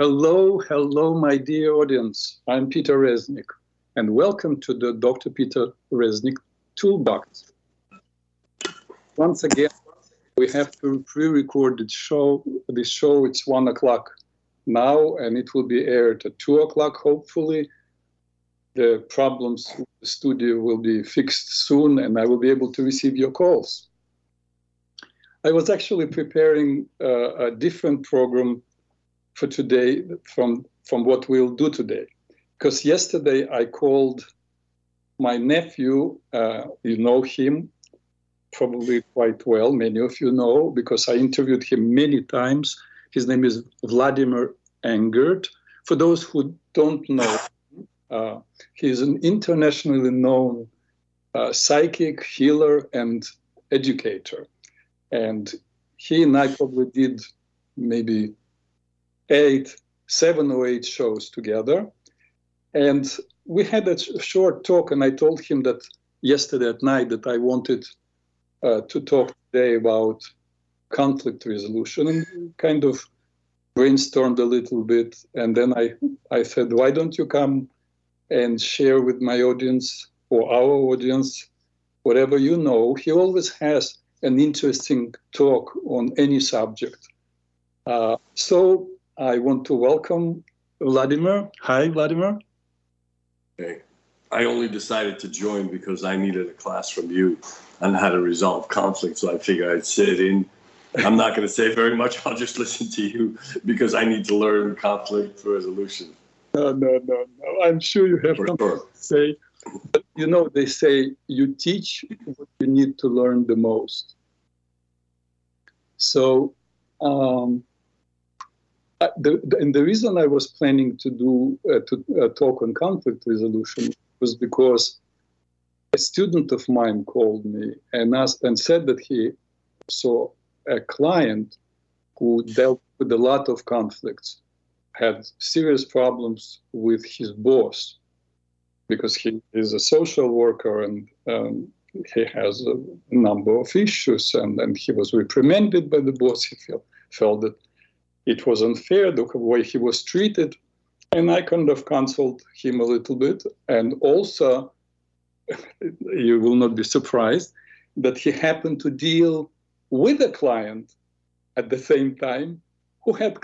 Hello, hello, my dear audience. I'm Peter Reznik, and welcome to the Dr. Peter Reznik Toolbox. Once again, we have to pre-record the show. This show, it's one o'clock now, and it will be aired at two o'clock, hopefully. The problems with the studio will be fixed soon, and I will be able to receive your calls. I was actually preparing uh, a different program for today from, from what we'll do today. Because yesterday I called my nephew, uh, you know him probably quite well, many of you know, because I interviewed him many times. His name is Vladimir Engert. For those who don't know, uh, he's an internationally known uh, psychic, healer, and educator. And he and I probably did maybe eight, seven or eight shows together. And we had a short talk, and I told him that yesterday at night that I wanted uh, to talk today about conflict resolution and kind of brainstormed a little bit. And then I, I said, why don't you come and share with my audience or our audience whatever you know? He always has an interesting talk on any subject. Uh, so I want to welcome Vladimir. Hi, Vladimir. Hey, I only decided to join because I needed a class from you on how to resolve conflict. So I figured I'd sit in. I'm not going to say very much. I'll just listen to you because I need to learn conflict resolution. No, no, no, no. I'm sure you have something sure. to say. But you know, they say you teach what you need to learn the most. So, um, the, the, and the reason I was planning to do uh, to uh, talk on conflict resolution was because a student of mine called me and asked and said that he saw a client who dealt with a lot of conflicts, had serious problems with his boss because he is a social worker and um, he has a number of issues and, and he was reprimanded by the boss. He felt, felt that it was unfair the way he was treated. And I kind of counseled him a little bit. And also, you will not be surprised that he happened to deal with a client at the same time who had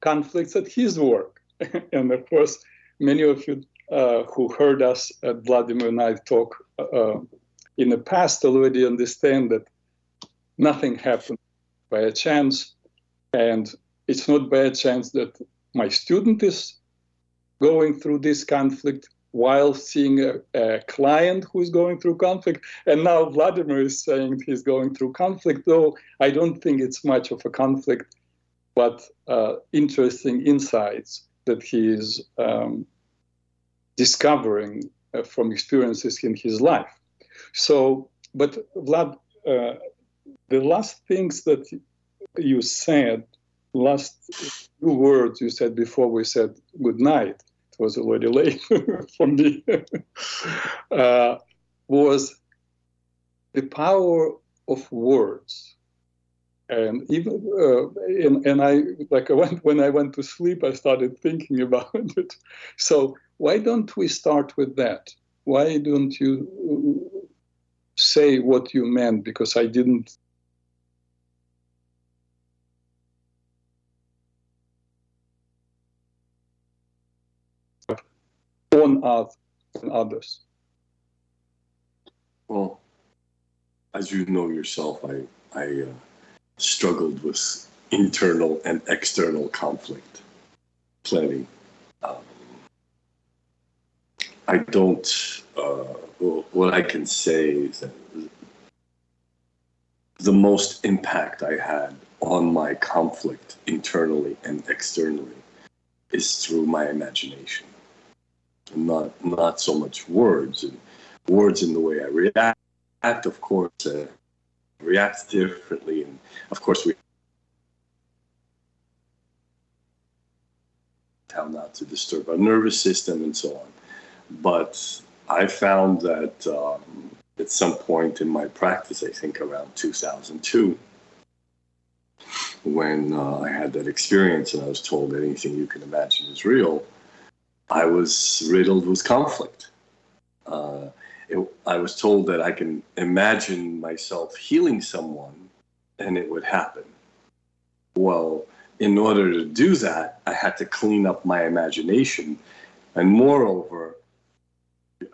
conflicts at his work. and of course, many of you uh, who heard us at Vladimir and I talk uh, in the past already understand that nothing happened by a chance. And it's not by chance that my student is going through this conflict while seeing a, a, client who is going through conflict. And now Vladimir is saying he's going through conflict, though I don't think it's much of a conflict, but uh, interesting insights that he is um, discovering uh, from experiences in his life. So, but Vlad, uh, the last things that you said last two words you said before we said good night, it was already late for me, uh, was the power of words. And even uh, and, and I like I went when I went to sleep, I started thinking about it. So why don't we start with that? Why don't you say what you meant? Because I didn't us and others? Well, as you know yourself, I, I uh, struggled with internal and external conflict plenty. Um, I don't, uh, well, what I can say is that the most impact I had on my conflict internally and externally is through my imagination not not so much words and words in the way I react. Of course, uh, react differently, and of course we how not to disturb our nervous system and so on. But I found that um, at some point in my practice, I think around 2002, when uh, I had that experience and I was told anything you can imagine is real, I was riddled with conflict. Uh, it, I was told that I can imagine myself healing someone and it would happen. Well, in order to do that, I had to clean up my imagination. And moreover,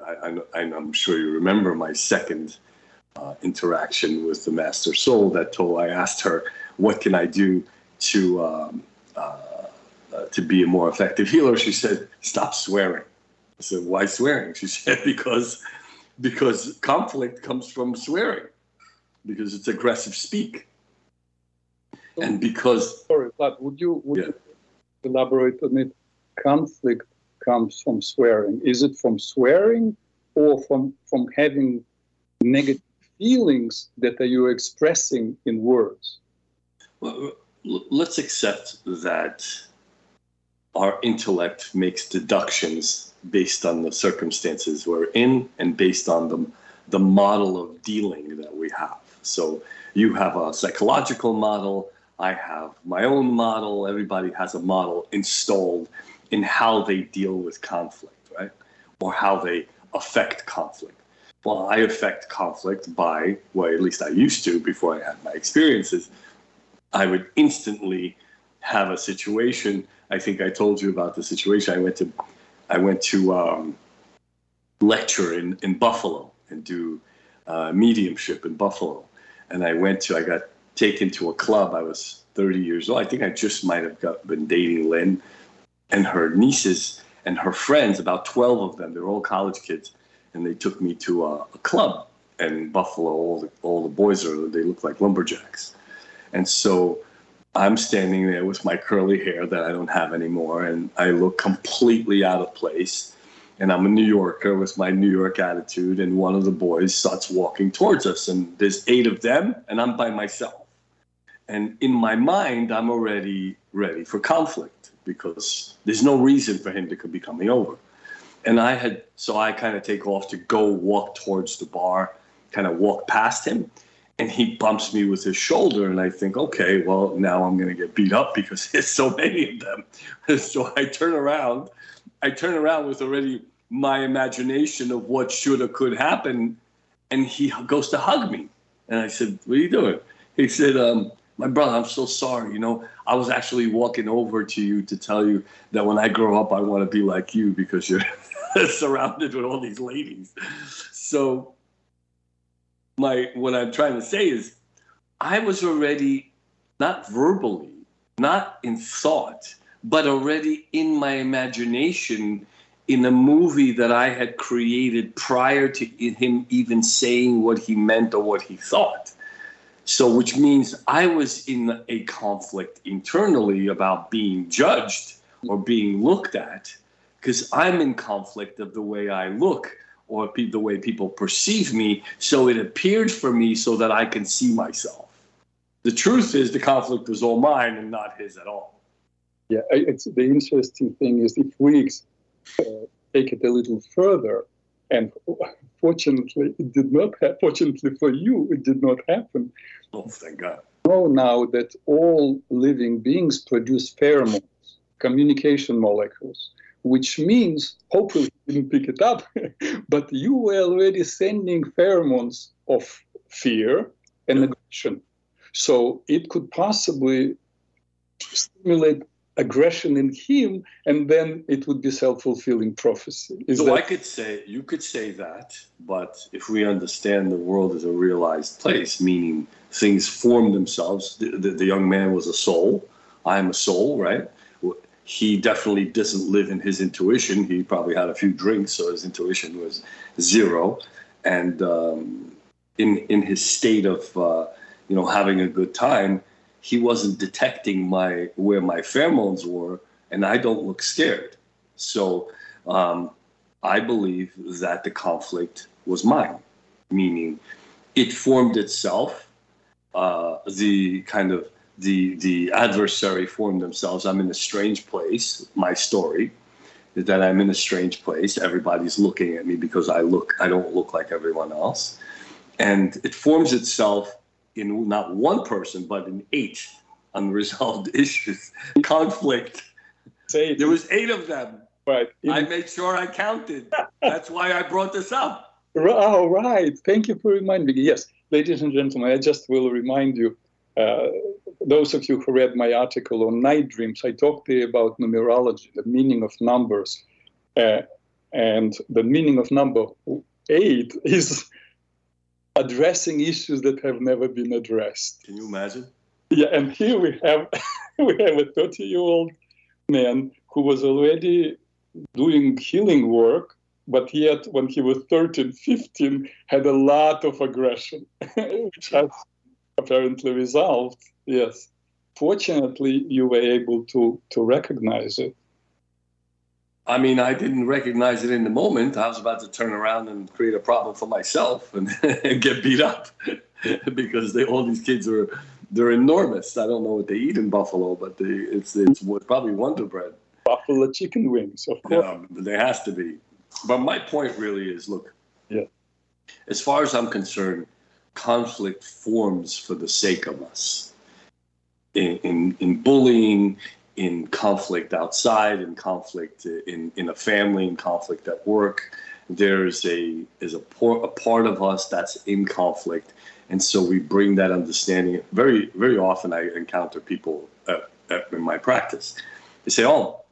I, am sure you remember my second uh, interaction with the Master Soul that told I asked her, what can I do to um, uh, uh, to be a more effective healer? She said, "Stop swearing." I said, "Why swearing?" She said, "Because because conflict comes from swearing, because it's aggressive speak, and because." Sorry, but would you would yeah. you elaborate on it? Conflict comes from swearing. Is it from swearing or from from having negative feelings that are you expressing in words? Well, let's accept that our intellect makes deductions based on the circumstances we're in and based on the, the model of dealing that we have. So you have a psychological model, I have my own model, everybody has a model installed in how they deal with conflict, right? Or how they affect conflict. Well, I affect conflict by, well, at least I used to before I had my experiences, I would instantly have a situation. I think I told you about the situation. I went to, I went to um, lecture in, in Buffalo and do uh, mediumship in Buffalo. And I went to, I got taken to a club. I was 30 years old. I think I just might have got, been dating Lynn and her nieces and her friends, about 12 of them. They're all college kids. And they took me to a, a club in Buffalo. All the, all the boys are, they look like lumberjacks. And so I'm standing there with my curly hair that I don't have anymore, and I look completely out of place. And I'm a New Yorker with my New York attitude, and one of the boys starts walking towards us, and there's eight of them, and I'm by myself. And in my mind, I'm already ready for conflict because there's no reason for him to be coming over. And I had, so I kind of take off to go walk towards the bar, kind of walk past him and he bumps me with his shoulder and i think okay well now i'm going to get beat up because there's so many of them. So i turn around i turn around with already my imagination of what should or could happen and he goes to hug me. And i said what are you doing? He said um, my brother i'm so sorry. You know i was actually walking over to you to tell you that when i grow up i want to be like you because you're surrounded with all these ladies. So my what I'm trying to say is I was already not verbally, not in thought, but already in my imagination in a movie that I had created prior to him even saying what he meant or what he thought. So, which means I was in a conflict internally about being judged or being looked at because I'm in conflict of the way I look or pe- the way people perceive me. So it appeared for me so that I can see myself. The truth is, the conflict was all mine and not his at all. Yeah, it's the interesting thing is if we uh, take it a little further, and fortunately, it did not. Ha- fortunately for you, it did not happen. Oh, thank God. Know now that all living beings produce pheromones, communication molecules, which means hopefully you didn't pick it up, but you were already sending pheromones of fear and aggression. So it could possibly stimulate aggression in him, and then it would be self-fulfilling prophecy. Is so that- I could say you could say that, but if we understand the world as a realized place, meaning things form themselves. The, the, the young man was a soul. I am a soul, right? He definitely doesn't live in his intuition. He probably had a few drinks, so his intuition was zero. And um, in in his state of uh, you know having a good time, he wasn't detecting my where my pheromones were, and I don't look scared. So um, I believe that the conflict was mine, meaning it formed itself. Uh, the kind of the the adversary form themselves. I'm in a strange place. My story is that I'm in a strange place. Everybody's looking at me because I look I don't look like everyone else, and it forms itself in not one person but in eight. unresolved issues, conflict. It. There was eight of them. Right. I made sure I counted. That's why I brought this up. Oh, right. Thank you for reminding me. Yes, ladies and gentlemen, I just will remind you, uh, those of you who read my article on night dreams, I talked there about numerology, the meaning of numbers. Uh, and the meaning of number eight is addressing issues that have never been addressed. Can you imagine? Yeah, and here we have we have a 30 year old man who was already doing healing work, but yet when he was 13, 15, had a lot of aggression, which has apparently resolved. Yes. Fortunately, you were able to to recognize it. I mean, I didn't recognize it in the moment. I was about to turn around and create a problem for myself and, and get beat up because they, all these kids are they're enormous. I don't know what they eat in Buffalo, but they, it's it's probably Wonder Bread. Buffalo chicken wings, of course. Um, there has to be. But my point really is, look. Yeah. As far as I'm concerned, conflict forms for the sake of us. In in, in bullying, in conflict outside, in conflict in, in a family, in conflict at work. There's a is a, por- a part of us that's in conflict, and so we bring that understanding. Very very often, I encounter people in my practice. They say, "Oh,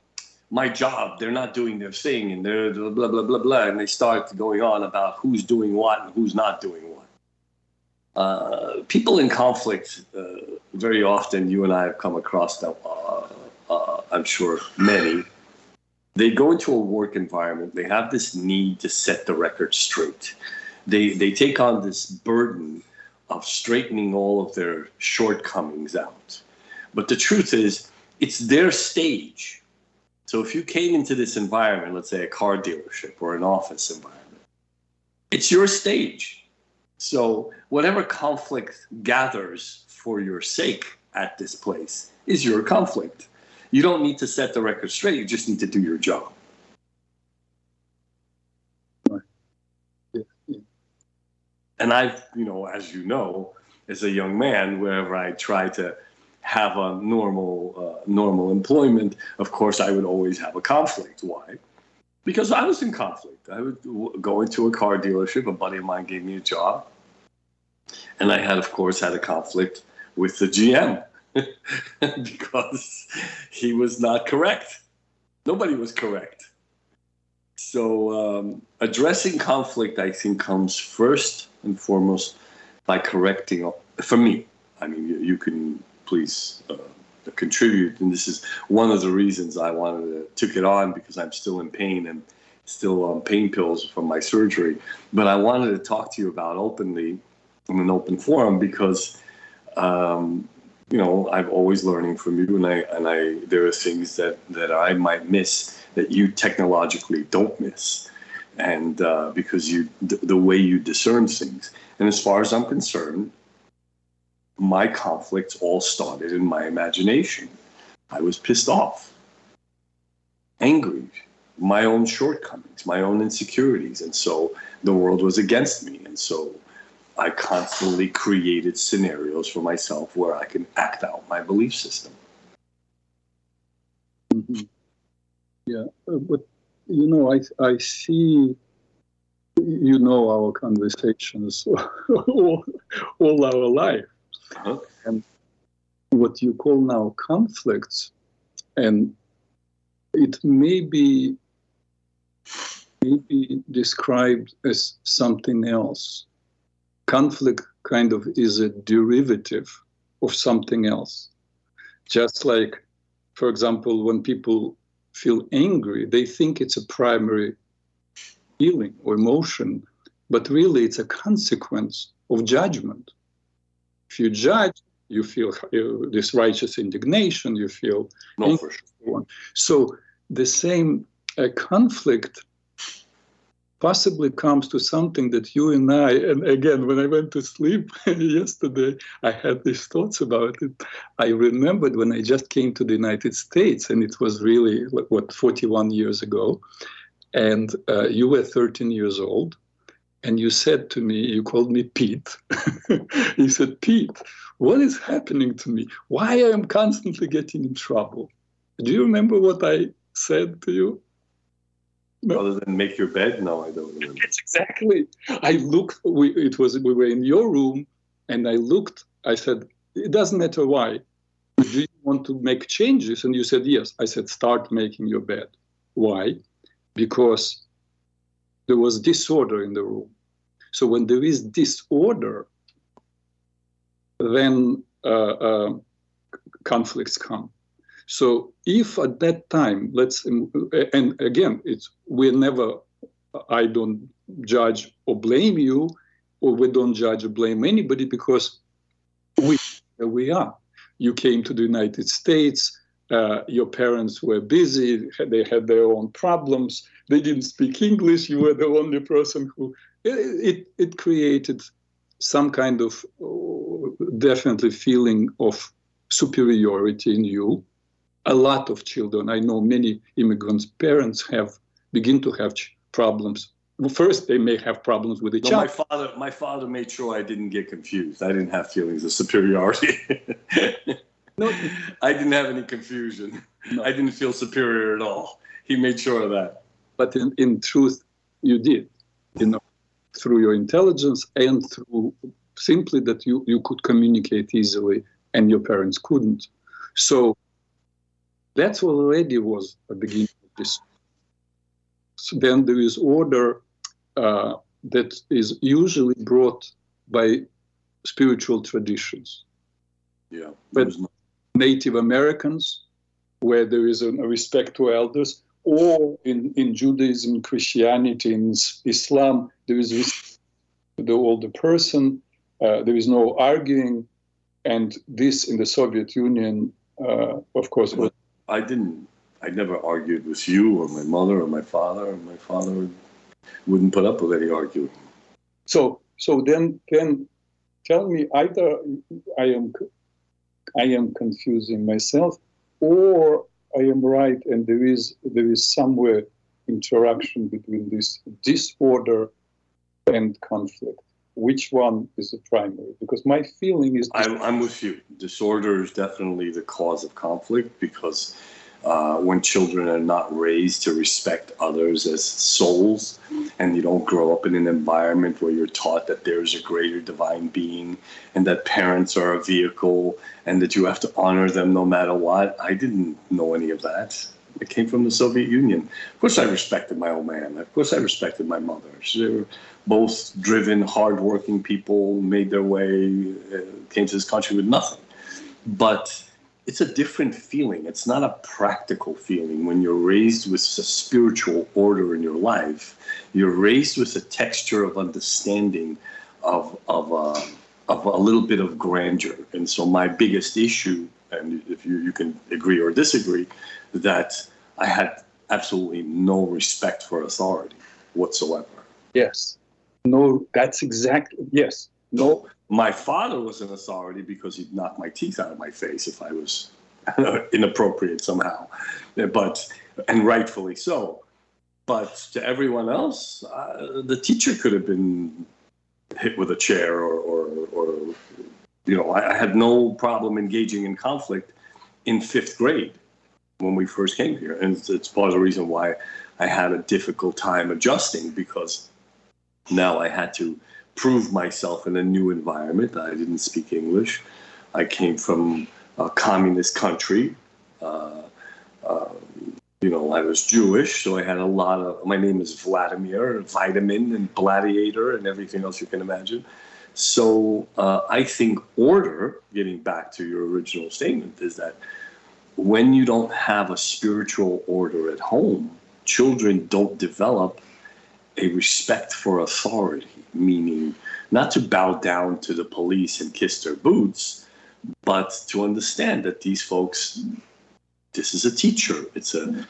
my job, they're not doing their thing, and they're blah blah blah blah blah," and they start going on about who's doing what and who's not doing what. Uh, people in conflict, uh, very often, you and I have come across that. Uh, uh, I'm sure many, they go into a work environment, they have this need to set the record straight. They, they take on this burden of straightening all of their shortcomings out. But the truth is, it's their stage. So if you came into this environment, let's say a car dealership or an office environment, it's your stage. So whatever conflict gathers for your sake at this place is your conflict. You don't need to set the record straight. You just need to do your job. And I've, you know, as you know, as a young man, wherever I try to have a normal, uh, normal employment, of course, I would always have a conflict. Why? Because I was in conflict. I would go into a car dealership. A buddy of mine gave me a job, and I had, of course, had a conflict with the GM because he was not correct. Nobody was correct. So, um, addressing conflict, I think, comes first and foremost by correcting, for me, I mean, you, you can please uh, contribute. And this is one of the reasons I wanted to took it on because I'm still in pain and still on pain pills from my surgery. But I wanted to talk to you about openly in an open forum because um, you know, I'm always learning from you, and I and I there are things that that I might miss that you technologically don't miss, and uh, because you the way you discern things. And as far as I'm concerned, my conflicts all started in my imagination. I was pissed off, angry, my own shortcomings, my own insecurities, and so the world was against me, and so I constantly created scenarios for myself where I can act out my belief system. Mm-hmm. Yeah, uh, but you know, I I see. You know our conversations all, all our life, uh-huh. and what you call now conflicts, and it may be may be described as something else conflict kind of is a derivative of something else. Just like, for example, when people feel angry, they think it's a primary feeling or emotion, but really it's a consequence of judgment. If you judge, you feel this righteous indignation, you feel. No, for sure. So the same uh, conflict possibly comes to something that you and I, and again, when I went to sleep yesterday, I had these thoughts about it. I remembered when I just came to the United States, and it was really, what, 41 years ago, and uh, you were 13 years old. And you said to me, you called me Pete. you said, Pete, what is happening to me? Why I am constantly getting in trouble? Do you remember what I said to you? No. Other than make your bed? No, I don't remember. It's exactly. I looked. We, it was we were in your room, and I looked. I said, "It doesn't matter why. Do you want to make changes?" And you said, "Yes." I said, "Start making your bed." Why? Because there was disorder in the room. So when there is disorder, then uh, uh, conflicts come. So if at that time, let's, and again, it's we never, I don't judge or blame you, or we don't judge or blame anybody because we we are. You came to the United States. Uh, your parents were busy. They had their own problems. They didn't speak English. You were the only person who. It, it, it created some kind of uh, definitely feeling of superiority in you a lot of children. I know many immigrants' parents have begin to have problems. Well, first, they may have problems with each other. My father, my father made sure I didn't get confused. I didn't have feelings of superiority. no, I didn't have any confusion. No. I didn't feel superior at all. He made sure of that. But in, in truth, you did. You know, through your intelligence and through simply that you, you could communicate easily and your parents couldn't. So that already was a beginning of this. So then there is order uh, that is usually brought by spiritual traditions. Yeah. But Native Americans, where there is a, respect to elders, or in, in Judaism, Christianity, in Islam, there is respect to the older person. Uh, there is no arguing, and this in the Soviet Union, uh, of course, was I didn't. I never argued with you or my mother or my father. My father wouldn't put up with any arguing. So, so then, then, tell me either I am, I am confusing myself, or I am right, and there is there is somewhere interaction between this disorder and conflict. Which one is the primary? Because my feeling is. I'm, I'm with you. Disorder is definitely the cause of conflict because uh, when children are not raised to respect others as souls and you don't grow up in an environment where you're taught that there's a greater divine being and that parents are a vehicle and that you have to honor them no matter what. I didn't know any of that. It came from the Soviet Union. Of course, I respected my old man. Of course, I respected my mother. They were both driven, hardworking people, made their way, uh, came to this country with nothing. But it's a different feeling. It's not a practical feeling when you're raised with a spiritual order in your life. You're raised with a texture of understanding of of uh, of a little bit of grandeur. And so my biggest issue, and if you, you can agree or disagree, that I had absolutely no respect for authority whatsoever. Yes. No, that's exactly, yes. No. My father was an authority because he'd knock my teeth out of my face if I was inappropriate somehow. But, and rightfully so. But to everyone else, uh, the teacher could have been hit with a chair or, or, or you know, I, I had no problem engaging in conflict in fifth grade when we first came here. And it's, it's part of the reason why I had a difficult time adjusting because now I had to prove myself in a new environment. I didn't speak English. I came from a communist country. Uh, uh, you know, I was Jewish, so I had a lot of. My name is Vladimir, Vitamin, and Gladiator, and everything else you can imagine. So uh, I think order, getting back to your original statement, is that when you don't have a spiritual order at home, children don't develop a respect for authority, meaning not to bow down to the police and kiss their boots, but to understand that these folks, this is a teacher. It's a,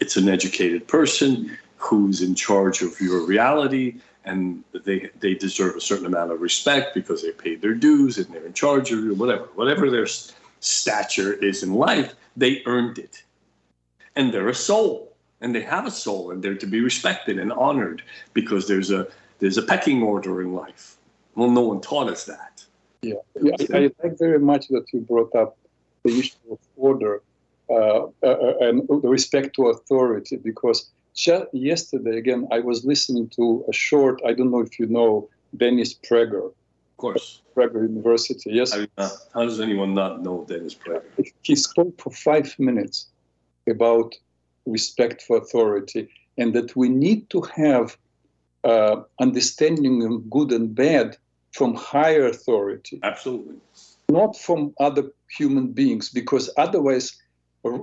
it's an educated person who's in charge of your reality, and they they deserve a certain amount of respect because they paid their dues and they're in charge of you, whatever, whatever their stature is in life, they earned it, and they're a soul and they have a soul and they're to be respected and honored because there's a there's a pecking order in life. Well, no one taught us that. Yeah, yeah I, I like very much that you brought up the issue of order uh, uh, uh and the respect to authority because just yesterday again I was listening to a short. I don't know if you know Dennis Prager. Of course. Prager University. Yes. how does anyone not know Dennis Prager? He spoke for five minutes about respect for authority and that we need to have uh, understanding of good and bad from higher authority. Absolutely. Not from other human beings, because otherwise,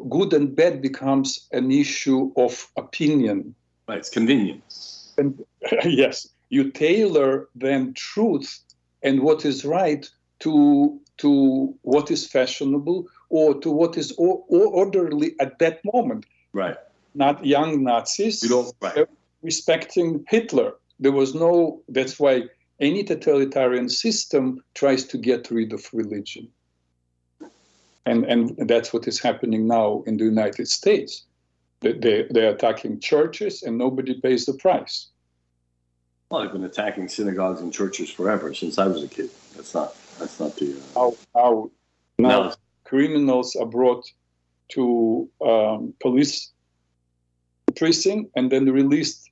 good and bad becomes an issue of opinion. Right, it's convenience. And yes, you tailor then truth and what is right to to what is fashionable or to what is orderly at that moment. Right. Not young Nazis. You don't, right respecting Hitler. There was no, that's why any totalitarian system tries to get rid of religion. And, and that's what is happening now in the United States. They, they're attacking churches and nobody pays the price. Well, they've been attacking synagogues and churches forever since I was a kid. That's not, that's not the. Uh... Now, now, now criminals are brought to um, police precinct and then released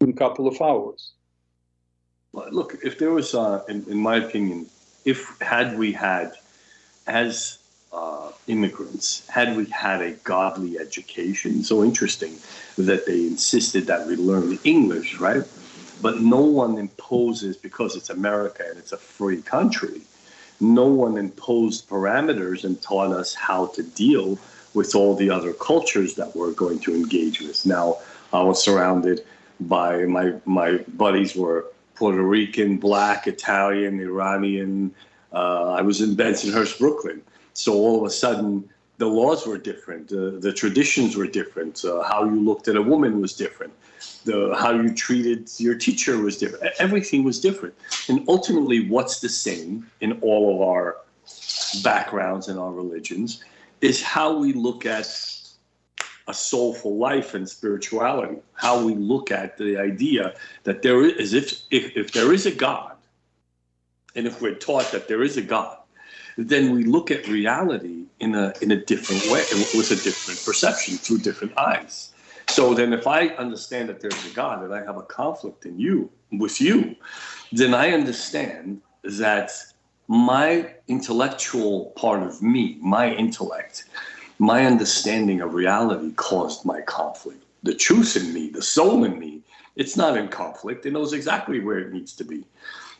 in a couple of hours. Look, if there was, uh, in, in, my opinion, if had we had, as uh, immigrants, had we had a godly education, so interesting that they insisted that we learn English, right? But no one imposes, because it's America and it's a free country, no one imposed parameters and taught us how to deal with all the other cultures that we're going to engage with. Now, I was surrounded by my my buddies were Puerto Rican, Black, Italian, Iranian. Uh, I was in Bensonhurst, Brooklyn. So all of a sudden, the laws were different, uh, the traditions were different, uh, how you looked at a woman was different, the, how you treated your teacher was different. Everything was different. And ultimately, what's the same in all of our backgrounds and our religions is how we look at a soulful life and spirituality, how we look at the idea that there is, if, if, if there is a God, and if we're taught that there is a God, then we look at reality in a, in a different way, with a different perception, through different eyes. So then if I understand that there's a God and I have a conflict in you, with you, then I understand that my intellectual part of me, my intellect, my understanding of reality caused my conflict. The truth in me, the soul in me, it's not in conflict. It knows exactly where it needs to be.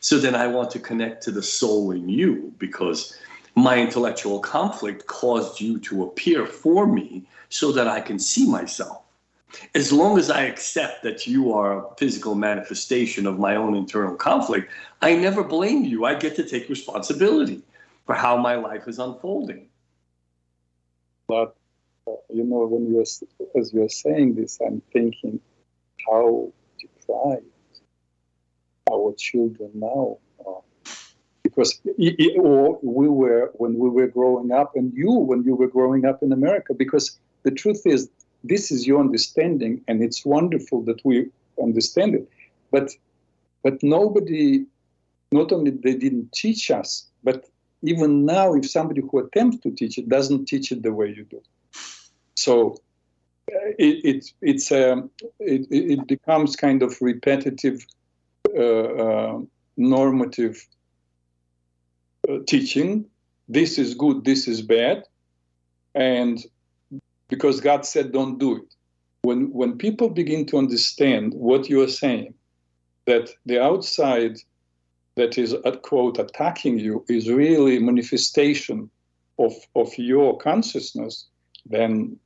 So then I want to connect to the soul in you because my intellectual conflict caused you to appear for me so that I can see myself. As long as I accept that you are a physical manifestation of my own internal conflict, I never blame you. I get to take responsibility for how my life is unfolding. But uh, you know, when you're as you're saying this, I'm thinking how deprived our children now are. Because or we were when we were growing up, and you when you were growing up in America. Because the truth is, this is your understanding, and it's wonderful that we understand it. But but nobody, not only they didn't teach us, but even now, if somebody who attempts to teach it doesn't teach it the way you do, so uh, it, it it's um, it, it becomes kind of repetitive, uh, uh, normative uh, teaching. This is good. This is bad, and because God said, "Don't do it." When when people begin to understand what you are saying, that the outside that is a quote attacking you is really manifestation of of your consciousness, then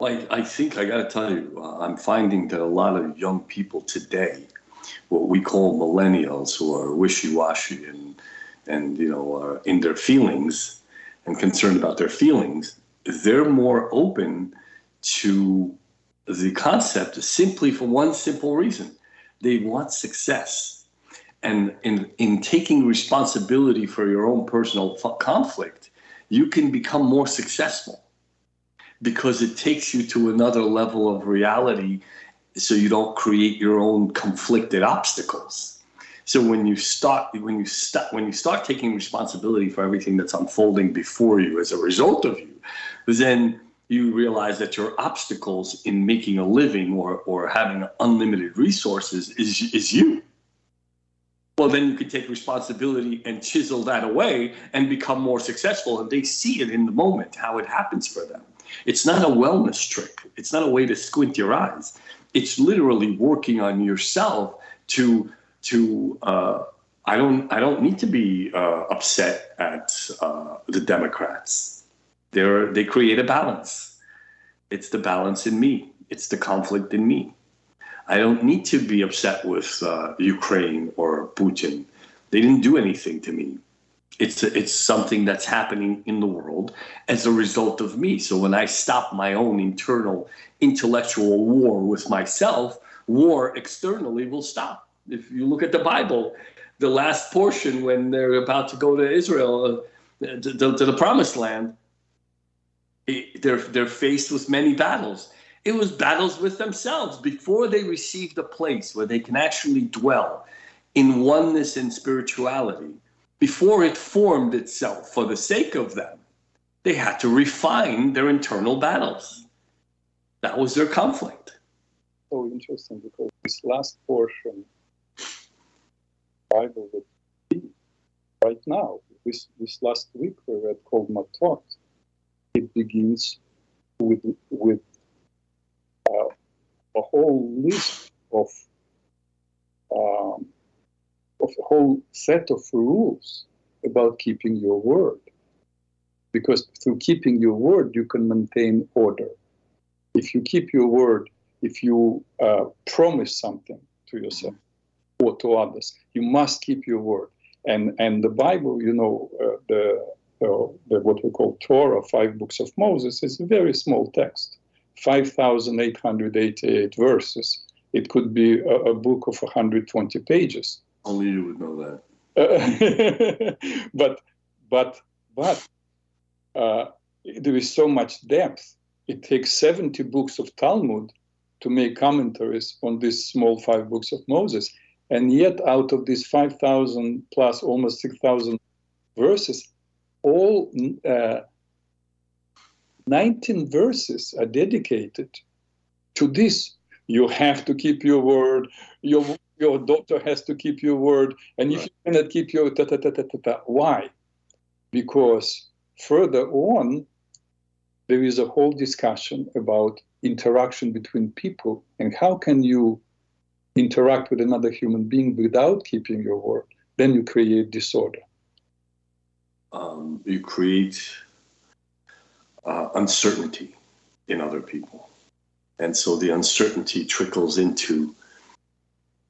I, I think I got to tell you, uh, I'm finding that a lot of young people today, what we call millennials, who are wishy-washy and and you know are in their feelings and concerned about their feelings, they're more open to the concept simply for one simple reason: they want success and in, in taking responsibility for your own personal f- conflict, you can become more successful because it takes you to another level of reality so you don't create your own conflicted obstacles. So when you start when you start when you start taking responsibility for everything that's unfolding before you as a result of you, then you realize that your obstacles in making a living or, or having unlimited resources is, is you. Well, then you can take responsibility and chisel that away and become more successful. And they see it in the moment, how it happens for them. It's not a wellness trick, it's not a way to squint your eyes. It's literally working on yourself to, to uh, I, don't, I don't need to be uh, upset at uh, the Democrats they're, they create a balance. It's the balance in me. It's the conflict in me. I don't need to be upset with uh, Ukraine or Putin. They didn't do anything to me. It's it's something that's happening in the world as a result of me. So when I stop my own internal intellectual war with myself, war externally will stop. If you look at the Bible, the last portion when they're about to go to Israel, uh, to, to, to the promised land, they're, they're faced with many battles. It was battles with themselves before they received a place where they can actually dwell in oneness and spirituality. Before it formed itself for the sake of them, they had to refine their internal battles. That was their conflict. So interesting because this last portion, Bible that right now, this this last week we read called Matot, it begins with with uh, a whole list of um, of a whole set of rules about keeping your word. Because through keeping your word, you can maintain order. If you keep your word, if you uh, promise something to yourself or to others, you must keep your word. And and the Bible, you know, uh, the the, what we call Torah, five books of Moses, is a very small text, 5,888 verses. It could be a, a, book of 120 pages. Only you would know that. but, but, but uh, there is so much depth. It takes 70 books of Talmud to make commentaries on these small five books of Moses. And yet, out of these 5,000 plus almost 6,000 verses, all uh, 19 verses are dedicated to this. You have to keep your word. Your your daughter has to keep your word, and if you cannot keep your ta ta ta ta ta, ta why? Because further on, there is a whole discussion about interaction between people and how can you interact with another human being without keeping your word. Then you create disorder um, you create uh, uncertainty in other people. And so the uncertainty trickles into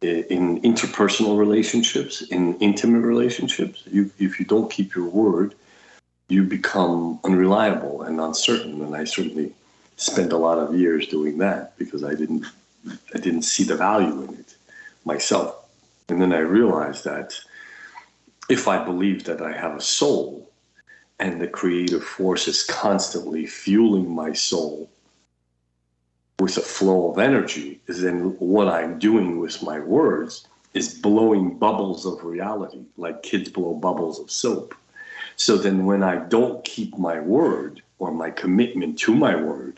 in interpersonal relationships, in intimate relationships. You, if you don't keep your word, you become unreliable and uncertain. And I certainly spent a lot of years doing that because I didn't I didn't see the value in it myself. And then I realized that if I believe that I have a soul and the creative force is constantly fueling my soul with a flow of energy, then what I'm doing with my words is blowing bubbles of reality, like kids blow bubbles of soap. So then when I don't keep my word or my commitment to my word,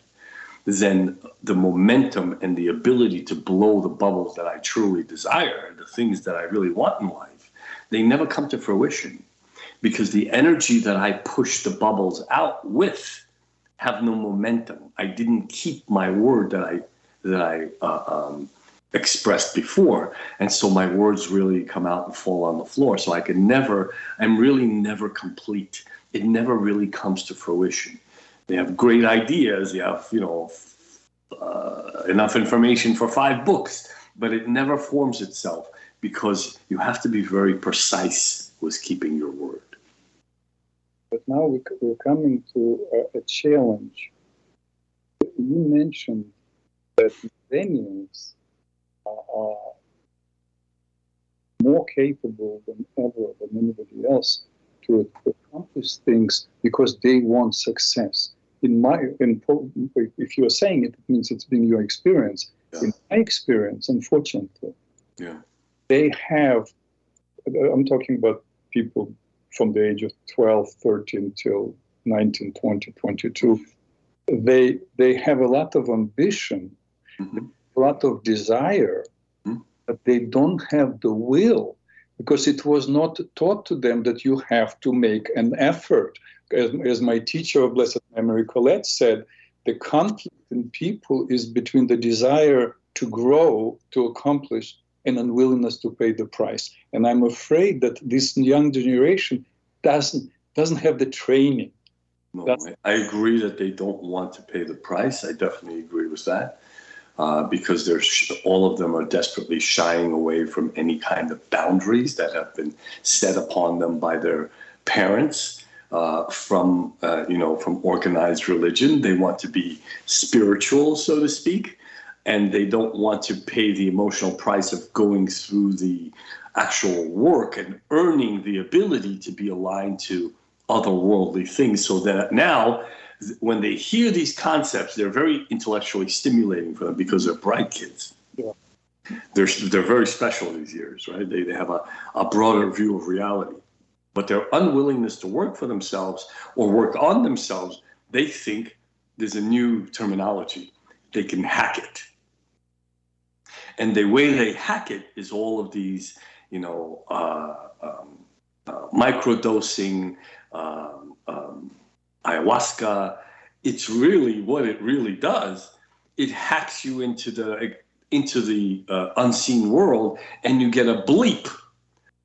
then the momentum and the ability to blow the bubbles that I truly desire, the things that I really want in life, they never come to fruition because the energy that I push the bubbles out with have no momentum. I didn't keep my word that I that I uh, um, expressed before, and so my words really come out and fall on the floor. So I can never. I'm really never complete. It never really comes to fruition. They have great ideas. You have you know uh, enough information for five books, but it never forms itself because you have to be very precise with keeping your word. But now we're coming to a, challenge. You mentioned that millennials are more capable than ever than anybody else to accomplish things because they want success. In my, in, if you're saying it, it means it's been your experience. Yeah. In my experience, unfortunately, yeah they have I'm talking about people from the age of 12, 13 till 19, 20, 22. They they have a lot of ambition, mm-hmm. a lot of desire, mm-hmm. but they don't have the will because it was not taught to them that you have to make an effort. As, as my teacher of blessed memory Colette said, the conflict in people is between the desire to grow, to accomplish, and unwillingness to pay the price. And I'm afraid that this young generation doesn't doesn't have the training. No, I agree that they don't want to pay the price. I definitely agree with that. Uh, because they're all of them are desperately shying away from any kind of boundaries that have been set upon them by their parents uh, from uh, you know from organized religion. They want to be spiritual, so to speak, and they don't want to pay the emotional price of going through the actual work and earning the ability to be aligned to otherworldly things. So that now, when they hear these concepts, they're very intellectually stimulating for them because they're bright kids. Yeah. They're, they're very special these years, right? They, they have a, a broader view of reality but their unwillingness to work for themselves or work on themselves, they think there's a new terminology. They can hack it. And the way they hack it is all of these, you know, uh, um, uh, microdosing, um, um, ayahuasca. It's really what it really does. It hacks you into the into the uh, unseen world, and you get a bleep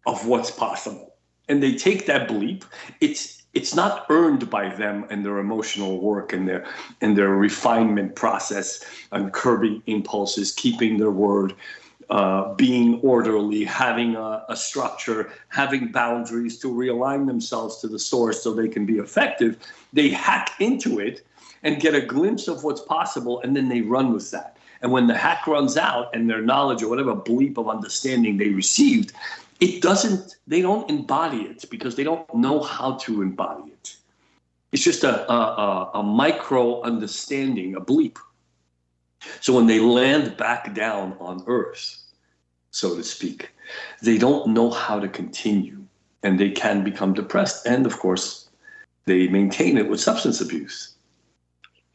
of what's possible and they take that bleep, it's it's not earned by them and their emotional work and their and their refinement process and curbing impulses, keeping their word, uh, being orderly, having a, a, structure, having boundaries to realign themselves to the source so they can be effective. They hack into it and get a glimpse of what's possible, and then they run with that. And when the hack runs out and their knowledge or whatever bleep of understanding they received it doesn't they don't embody it because they don't know how to embody it it's just a, a, a, micro understanding a bleep so when they land back down on earth so to speak. They don't know how to continue and they can become depressed and of course they maintain it with substance abuse.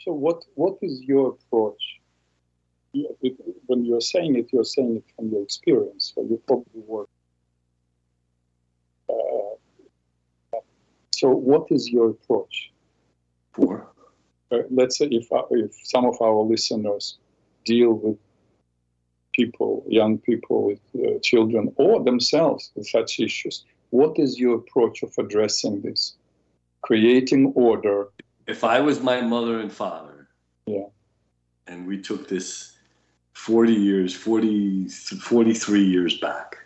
So what what is your approach? When you're saying it you're saying it from your experience so you probably work So, what is your approach? For? Uh, let's say if uh, if some of our listeners deal with people, young people with uh, children, or themselves with such issues, what is your approach of addressing this? Creating order. If I was my mother and father, yeah, and we took this 40 years, 40, 43 years back,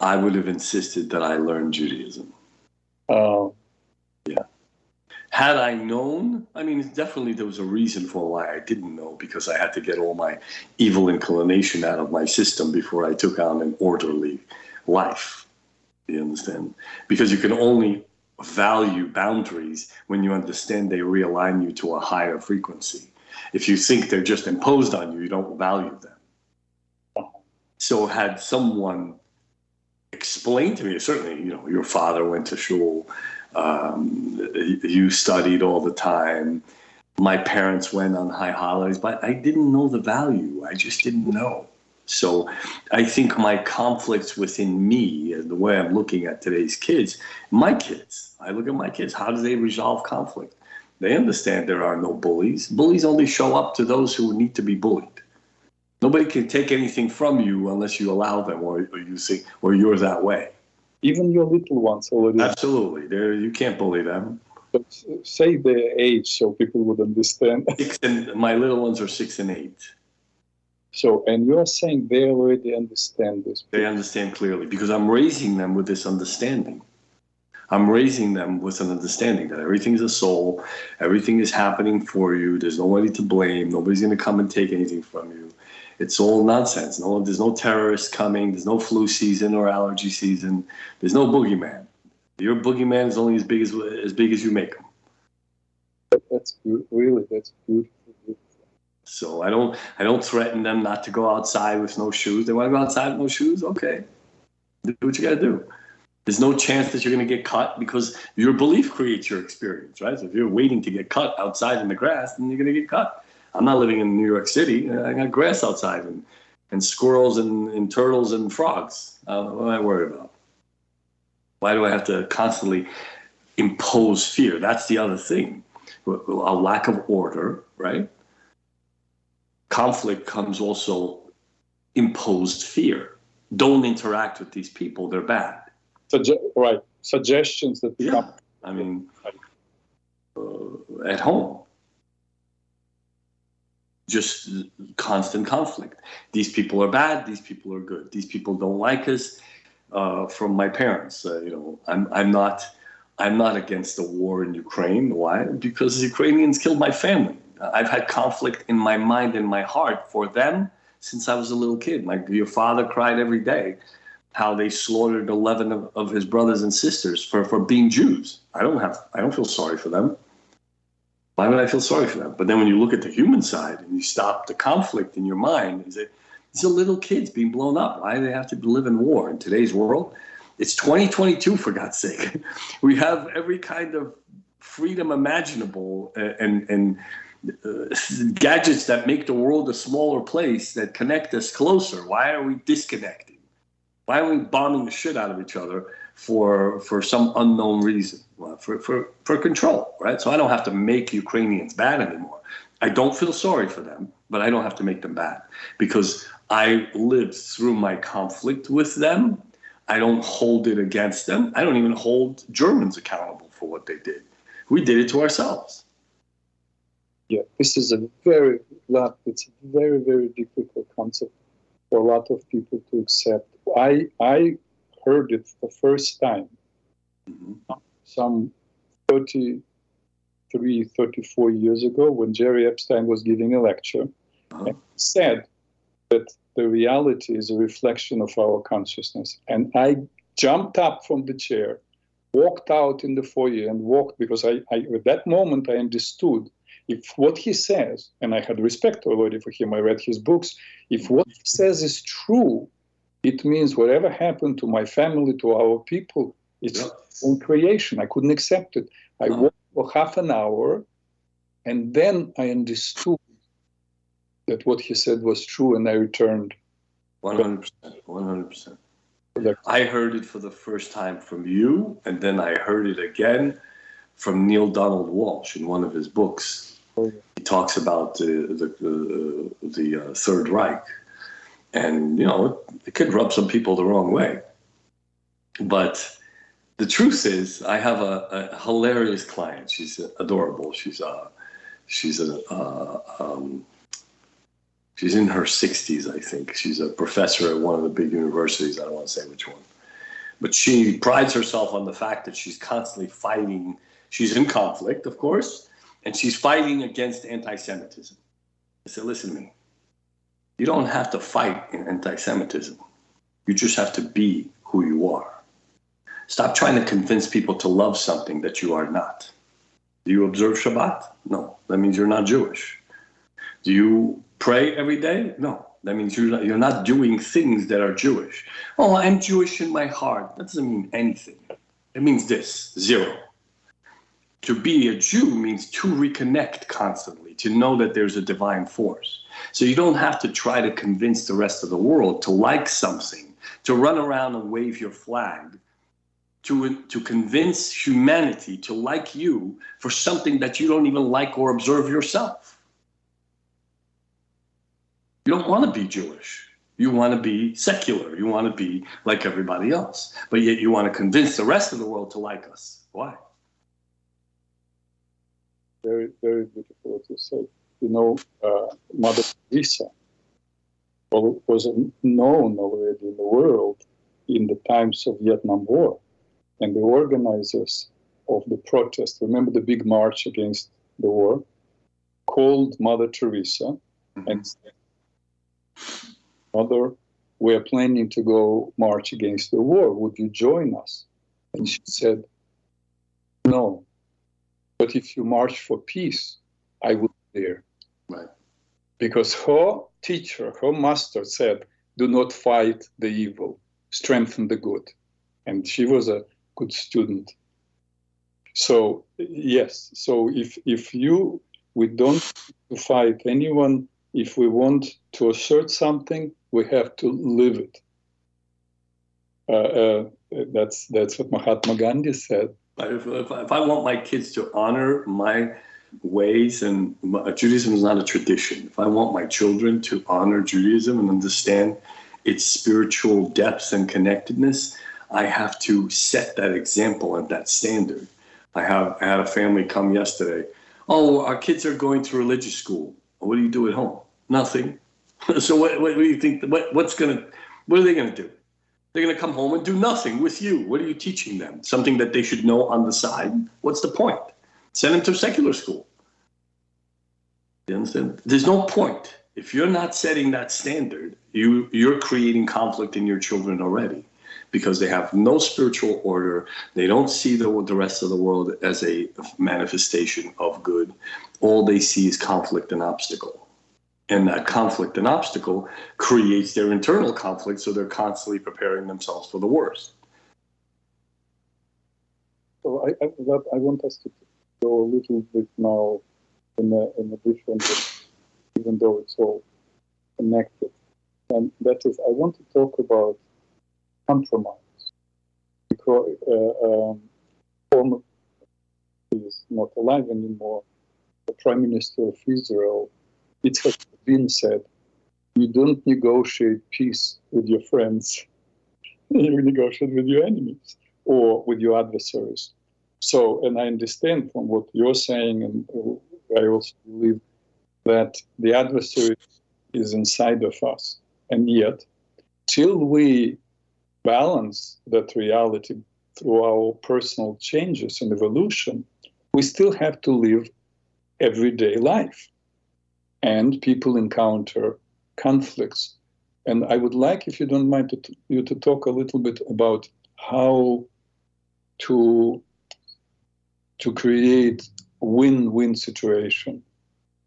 I would have insisted that I learn Judaism. Oh. Had I known, I mean, definitely there was a reason for why I didn't know because I had to get all my evil inclination out of my system before I took on an orderly life. You understand? Because you can only value boundaries when you understand they realign you to a higher frequency. If you think they're just imposed on you, you don't value them. So, had someone explained to me, certainly, you know, your father went to shul, um, you studied all the time. My parents went on high holidays, but I didn't know the value. I just didn't know. So I think my conflicts within me and the way I'm looking at today's kids, my kids, I look at my kids, how do they resolve conflict? They understand there are no bullies. Bullies only show up to those who need to be bullied. Nobody can take anything from you unless you allow them, or, or you see, or you're that way. Even your little ones already. Absolutely, there you can't bully them. But say the age so people would understand. Six and my little ones are six and eight. So, and you're saying they already understand this. They understand clearly because I'm raising them with this understanding. I'm raising them with an understanding that everything is a soul, everything is happening for you. There's nobody to blame. Nobody's going to come and take anything from you it's all nonsense. No, there's no terrorists coming. There's no flu season or allergy season. There's no boogeyman. Your boogeyman is only as big as as big as you make them. That's good. Really, that's beautiful. So I don't I don't threaten them not to go outside with no shoes. They want to go outside with no shoes. Okay, Do what you got to do. There's no chance that you're going to get cut because your belief creates your experience, right? So if you're waiting to get cut outside in the grass, then you're going to get cut. I'm not living in New York City. I got grass outside and, and squirrels and, and turtles and frogs. Uh, what am I worried about? Why do I have to constantly impose fear? That's the other thing. A lack of order, right? Conflict comes also imposed fear. Don't interact with these people; they're bad. Sugge- right. Suggestions that yeah. I mean, uh, at home, just constant conflict. These people are bad. These people are good. These people don't like us. Uh, from my parents, uh, you know, I'm I'm not I'm not against the war in Ukraine. Why? Because Ukrainians killed my family. I've had conflict in my mind and my heart for them since I was a little kid. My your father cried every day how they slaughtered 11 of, of his brothers and sisters for, for being Jews. I don't have I don't feel sorry for them. Why would I feel sorry for them? But then when you look at the human side and you stop the conflict in your mind, these are little kids being blown up. Why do they have to live in war in today's world? It's 2022 for God's sake. We have every kind of freedom imaginable and and uh, gadgets that make the world a smaller place that connect us closer. Why are we disconnecting? Why are we bombing the shit out of each other for for some unknown reason? Well, for, for, for control, right? So I don't have to make Ukrainians bad anymore. I don't feel sorry for them, but I don't have to make them bad because I lived through my conflict with them. I don't hold it against them. I don't even hold Germans accountable for what they did. We did it to ourselves yeah, this is a very lot. It's a very very difficult concept for a lot of people to accept. I I heard it the first time mm-hmm. Some 33, 34 years ago when Jerry Epstein was giving a lecture uh-huh. and said that the reality is a reflection of our consciousness. And I jumped up from the chair, walked out in the foyer, and walked because I, I at that moment I understood if what he says, and I had respect already for him, I read his books, if what he says is true, it means whatever happened to my family, to our people, it's yeah. own creation. I couldn't accept it. I no. walked for half an hour, and then I understood that what he said was true, and I returned. 100%. 100%. I heard it for the first time from you, and then I heard it again from Neale Donald Walsch in one of his books he talks about the the, the, the uh, Third Reich, and you know it could rub some people the wrong way. But the truth is, I have a, a hilarious client. She's adorable. She's a uh, she's a uh, um, she's in her 60s, I think. She's a professor at one of the big universities. I don't want to say which one, but she prides herself on the fact that she's constantly fighting. She's in conflict, of course, and she's fighting against anti-Semitism. I said, listen to me. You don't have to fight in anti-Semitism. You just have to be who you are. Stop trying to convince people to love something that you are not. Do you observe Shabbat? No. That means you're not Jewish. Do you pray every day? No. That means you're not, you're not doing things that are Jewish. Oh, I'm Jewish in my heart. That doesn't mean anything. It means this zero to be a Jew means to reconnect constantly, to know that there's a divine force. So you don't have to try to convince the rest of the world to like something, to run around and wave your flag, to, to convince humanity to like you for something that you don't even like or observe yourself. You don't want to be Jewish. You want to be secular. You want to be like everybody else. But yet you want to convince the rest of the world to like us. Why? very, very beautiful what you said. You know, uh, Mother Teresa was known already in the world in the times of Vietnam War. And the organizers of the protest, remember the big march against the war, called Mother Teresa mm-hmm. and said, Mother, we are planning to go march against the war. Would you join us? And she said, No, but if you march for peace, I would be there. Right. Because her teacher, her master said, do not fight the evil, strengthen the good. And she was a good student. So yes, so if if you we don't fight anyone, if we want to assert something, we have to live it. Uh, uh, that's that's what Mahatma Gandhi said. If, if, if, I want my kids to honor my ways, and my, Judaism is not a tradition. If I want my children to honor Judaism and understand its spiritual depth and connectedness, I have to set that example and that standard. I have I had a family come yesterday. Oh, our kids are going to religious school. What do you do at home? Nothing. so what, what, do you think? What, what's gonna? What are they gonna do? They're gonna come home and do nothing with you. What are you teaching them? Something that they should know on the side. What's the point? Send them to secular school. You understand? There's no point if you're not setting that standard. You you're creating conflict in your children already because they have no spiritual order. They don't see the, the rest of the world as a manifestation of good. All they see is conflict and obstacle. And that conflict and obstacle creates their internal conflict, so they're constantly preparing themselves for the worst. So I, I, I want us to go a little bit now in a, in a different, even though it's all connected. And that is, I want to talk about compromise. Because uh, um, is not alive anymore. The Prime Minister of Israel, Yitzhak Rabin, said, "You don't negotiate peace with your friends; you negotiate with your enemies or with your adversaries." So, and I understand from what you're saying, and I also believe that the adversary is inside of us, and yet, till we balance that reality through our personal changes and evolution, we still have to live everyday life. And people encounter conflicts. And I would like, if you don't mind, to, you to talk a little bit about how to, to create win-win situation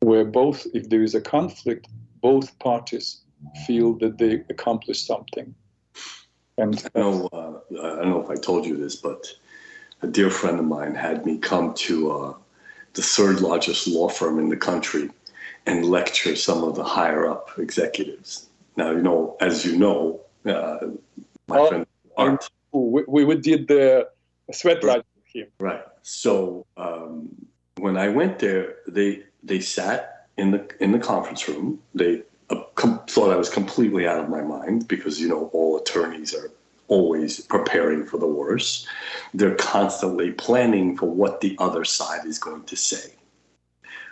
where both, if there is a conflict, both parties feel that they accomplished something. And I know, uh, I don't know if I told you this, but a dear friend of mine had me come to uh, the third largest law firm in the country and lecture some of the higher up executives. Now, you know, as you know, uh, my oh, friend Art. We, we did the sweat right. here. Right. So um, when I went there, they they sat in the in the conference room. They thought I was completely out of my mind because you know all attorneys are always preparing for the worst. They're constantly planning for what the other side is going to say.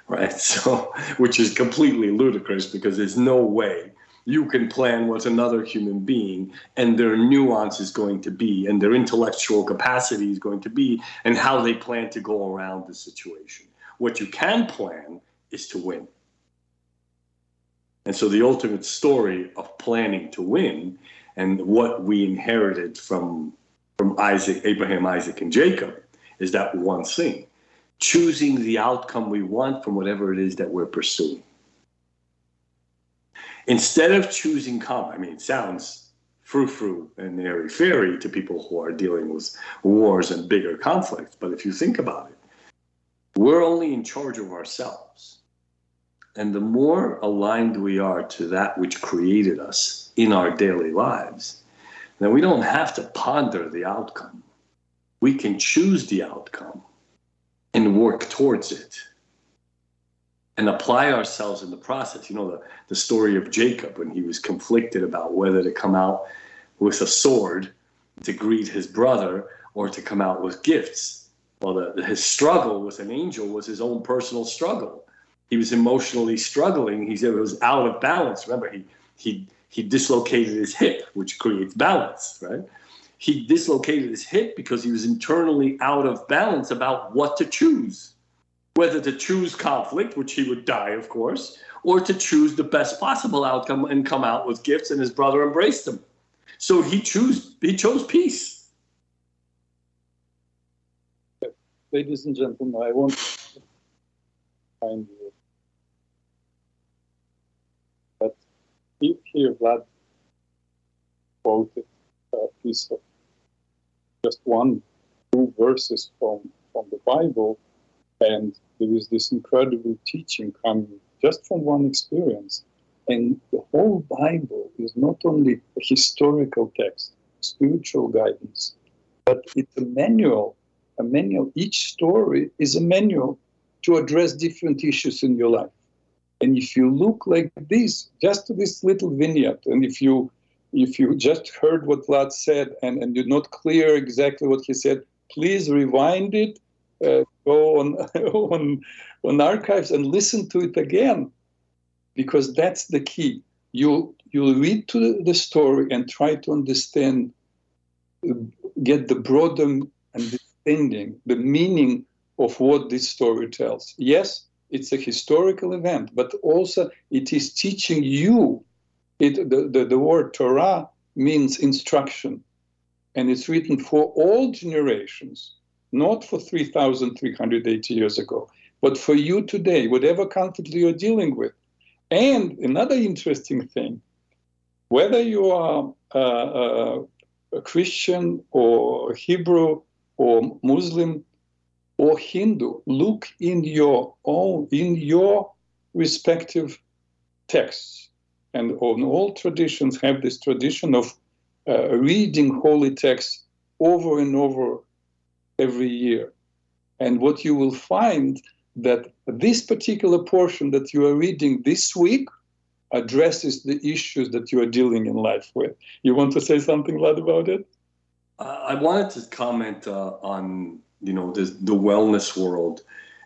Right? So, which is completely ludicrous because there's no way you can plan what another human being and their nuance is going to be and their intellectual capacity is going to be and how they plan to go around the situation. What you can plan is to win. And so the ultimate story of planning to win and what we inherited from from Isaac, Abraham, Isaac, and Jacob is that one thing. Choosing the outcome we want from whatever it is that we're pursuing. Instead of choosing calm, I mean, it sounds frou-frou and airy-fairy to people who are dealing with wars and bigger conflicts. But if you think about it, we're only in charge of ourselves. And the more aligned we are to that which created us in our daily lives, then we don't have to ponder the outcome. We can choose the outcome and work towards it and apply ourselves in the process. You know, the, the story of Jacob when he was conflicted about whether to come out with a sword to greet his brother or to come out with gifts. Well, the, his struggle with an angel was his own personal struggle he was emotionally struggling. He said it was out of balance. Remember, he he he dislocated his hip, which creates balance, right? He dislocated his hip because he was internally out of balance about what to choose, whether to choose conflict, which he would die, of course, or to choose the best possible outcome and come out with gifts, and his brother embraced him. So he chose he chose peace. Ladies and gentlemen, I want to find you here Vlad quoted a piece of just one, two verses from, from the Bible, and there is this incredible teaching coming just from one experience. And the whole Bible is not only a historical text, spiritual guidance, but it's a manual. A manual. Each story is a manual to address different issues in your life. And if you look like this, just to this little vignette, and if you if you just heard what Vlad said and, and you're not clear exactly what he said, please rewind it, uh, go on, on, on archives and listen to it again, because that's the key. You, you read to the story and try to understand, get the broader understanding, the meaning of what this story tells. Yes, it's a historical event, but also it is teaching you it, the, the, the word Torah means instruction, and it's written for all generations, not for 3,380 years ago, but for you today, whatever conflict you're dealing with. And another interesting thing whether you are uh, uh, a Christian or Hebrew or Muslim or Hindu, look in your own, in your respective texts and all traditions have this tradition of uh, reading holy texts over and over every year. And what you will find that this particular portion that you are reading this week addresses the issues that you are dealing in life with. You want to say something, Vlad, about it? I wanted to comment uh, on you know the, the wellness world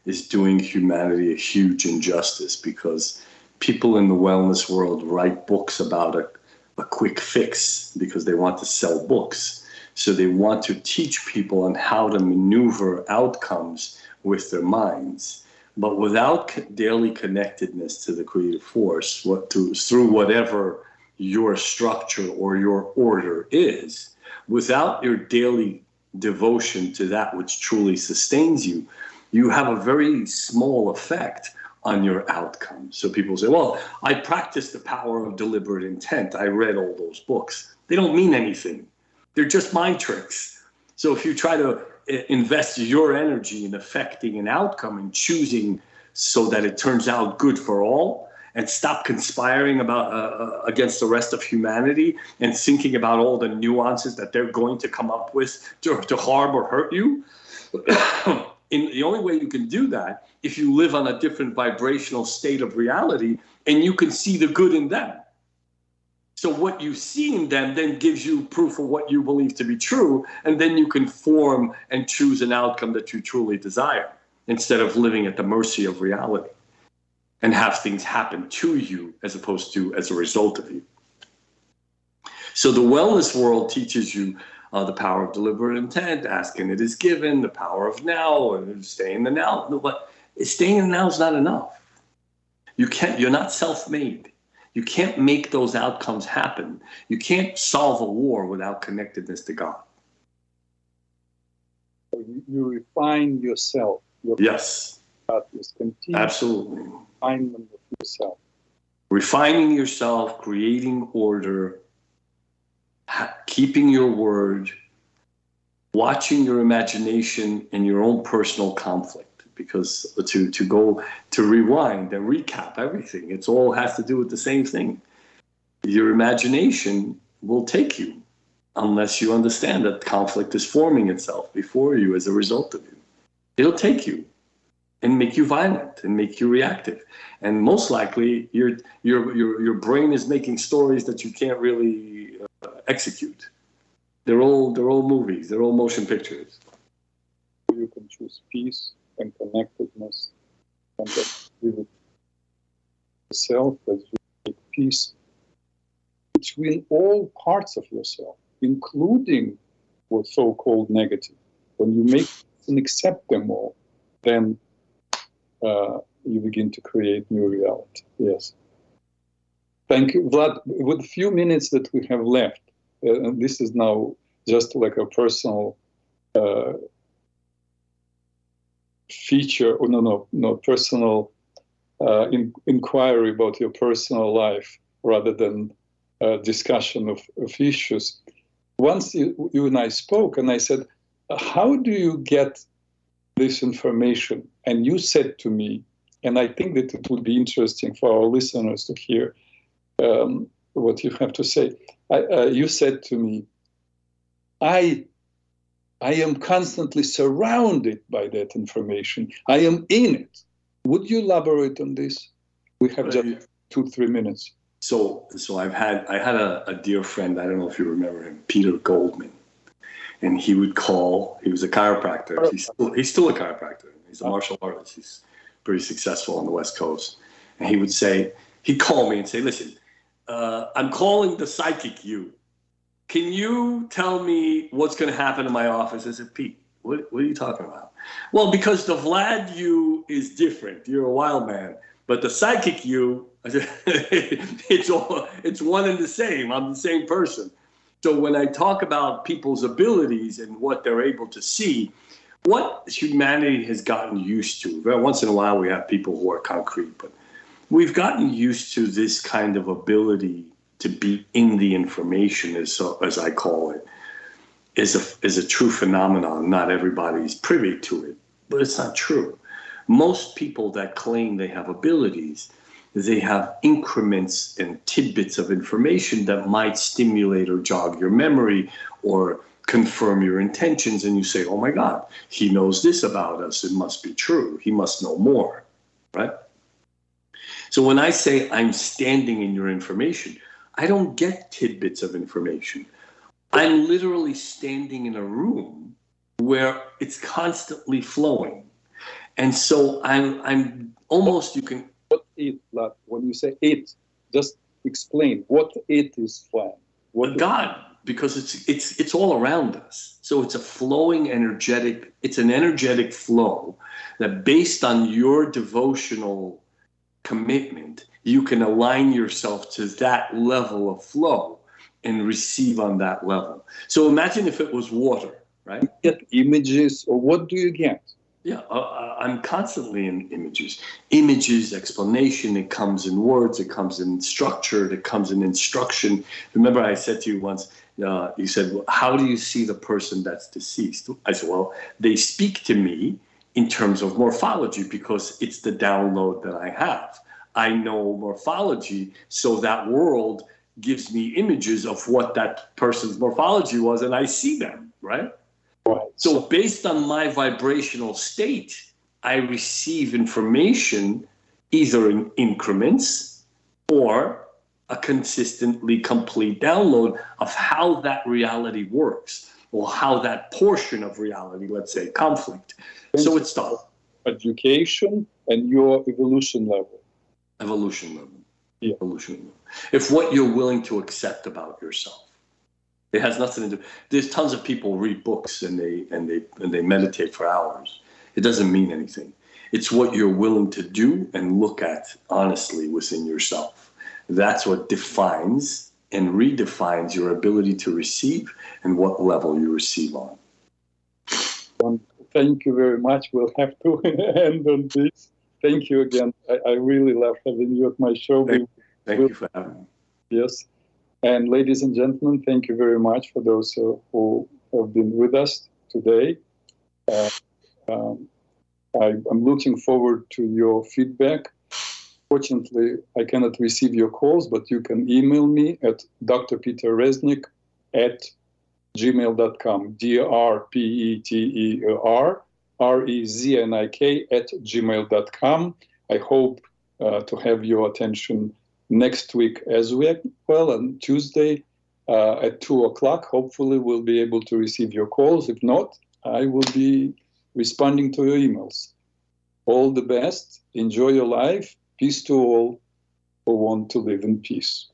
is doing humanity a huge injustice because people in the wellness world write books about a, a quick fix because they want to sell books. So they want to teach people on how to maneuver outcomes with their minds. But without daily connectedness to the creative force, what to, through whatever your structure or your order is, without your daily devotion to that which truly sustains you, you have a very small effect on your outcome. So people say, well, I practice the power of deliberate intent. I read all those books. They don't mean anything, they're just mind tricks. So if you try to eh, invest your energy in affecting an outcome and choosing so that it turns out good for all, and stop conspiring about uh, uh against the rest of humanity and thinking about all the nuances that they're going to come up with to, to harm or hurt you. in the only way you can do that if you live on a different vibrational state of reality and you can see the good in them. So what you see in them then gives you proof of what you believe to be true, and then you can form and choose an outcome that you truly desire instead of living at the mercy of reality and have things happen to you as opposed to as a result of you. So the wellness world teaches you uh, the power of deliberate intent, asking it is given, the power of now, and staying in the now. But staying in the now is not enough. You can't. You're not self-made. You can't make those outcomes happen. You can't solve a war without connectedness to God. You refine yourself. Your yes. Absolutely. Refinement of yourself. Refining yourself, creating order, keeping your word, watching your imagination and your own personal conflict. Because to, to go to rewind and recap everything, it's all has to do with the same thing. Your imagination will take you unless you understand that conflict is forming itself before you as a result of you. It'll take you and make you violent and make you reactive. And most likely, your your your your brain is making stories that you can't really uh, execute. They're all they're all movies. They're all motion pictures. You can choose peace and connectedness, and that with self as you make peace between all parts of yourself, including what's so-called negative. When you make and accept them all, then uh, you begin to create new reality. Yes. Thank you, Vlad. With a few minutes that we have left, uh, this is now just like a personal uh, feature, or no, no, no, personal uh, in, inquiry about your personal life rather than a discussion of, of issues. once you, you and I spoke, and I said, How do you get this information? And you said to me, and I think that it would be interesting for our listeners to hear um, what you have to say. I, uh, you said to me, I, I am constantly surrounded by that information. I am in it. Would you elaborate on this? We have just two, three minutes. So, so I've had I had a, a dear friend. I don't know if you remember him, Peter Goldman, and he would call. He was a chiropractor. He's still, he's still a chiropractor. He's a martial artist. He's pretty successful on the West Coast. And he would say, he'd call me and say, "Listen, uh, I'm calling the psychic you. Can you tell me what's going to happen in my office?" I said, "Pete, what, what are you talking about?" Well, because the Vlad you is different. You're a wild man. But the psychic you, said, it's all, it's one and the same. I'm the same person. So when I talk about people's abilities and what they're able to see, what humanity has gotten used to. Once in a while we have people who are concrete, but we've gotten used to this kind of ability to be in the information, as as I call it, is a is a true phenomenon. Not everybody's privy to it, but it's not true most people that claim they have abilities, they have increments and tidbits of information that might stimulate or jog your memory or confirm your intentions. And you say, oh my God, he knows this about us. It must be true. He must know more, right? So when I say I'm standing in your information, I don't get tidbits of information. I'm literally standing in a room where it's constantly flowing. And so I'm I'm almost you can what it like when you say it, just explain what it is for. What God, because it's it's it's all around us. So it's a flowing energetic, it's an energetic flow that based on your devotional commitment, you can align yourself to that level of flow and receive on that level. So imagine if it was water, right? Get images, or what do you get? Yeah, uh, uh, I'm constantly in images. Images, explanation, it comes in words, it comes in structure, it comes in instruction. Remember, I said to you once, uh, you said, well, How do you see the person that's deceased? I said, Well, they speak to me in terms of morphology because it's the download that I have. I know morphology, so that world gives me images of what that person's morphology was, and I see them, right? So, based on my vibrational state, I receive information either in increments or a consistently complete download of how that reality works or how that portion of reality, let's say conflict. So it's the education and your evolution level. Evolution level. Yeah. Evolution level. If what you're willing to accept about yourself. It has nothing to do. There's tons of people read books and they and they and they meditate for hours. It doesn't mean anything. It's what you're willing to do and look at honestly within yourself. That's what defines and redefines your ability to receive and what level you receive on. Thank you very much. We'll have to end on this. Thank you again. I, I really love having you at my show. Thank, thank you for having me. Yes. And ladies and gentlemen, thank you very much for those uh, who have been with us today. Uh, um, I, am looking forward to your feedback. Fortunately, I cannot receive your calls, but you can email me at drpeterreznik at gmail.com. D R P E T E R R E Z N I K at gmail.com. I hope uh, to have your attention next week as well on Tuesday uh, at 2 o'clock. Hopefully, we'll be able to receive your calls. If not, I will be responding to your emails. All the best. Enjoy your life. Peace to all who want to live in peace.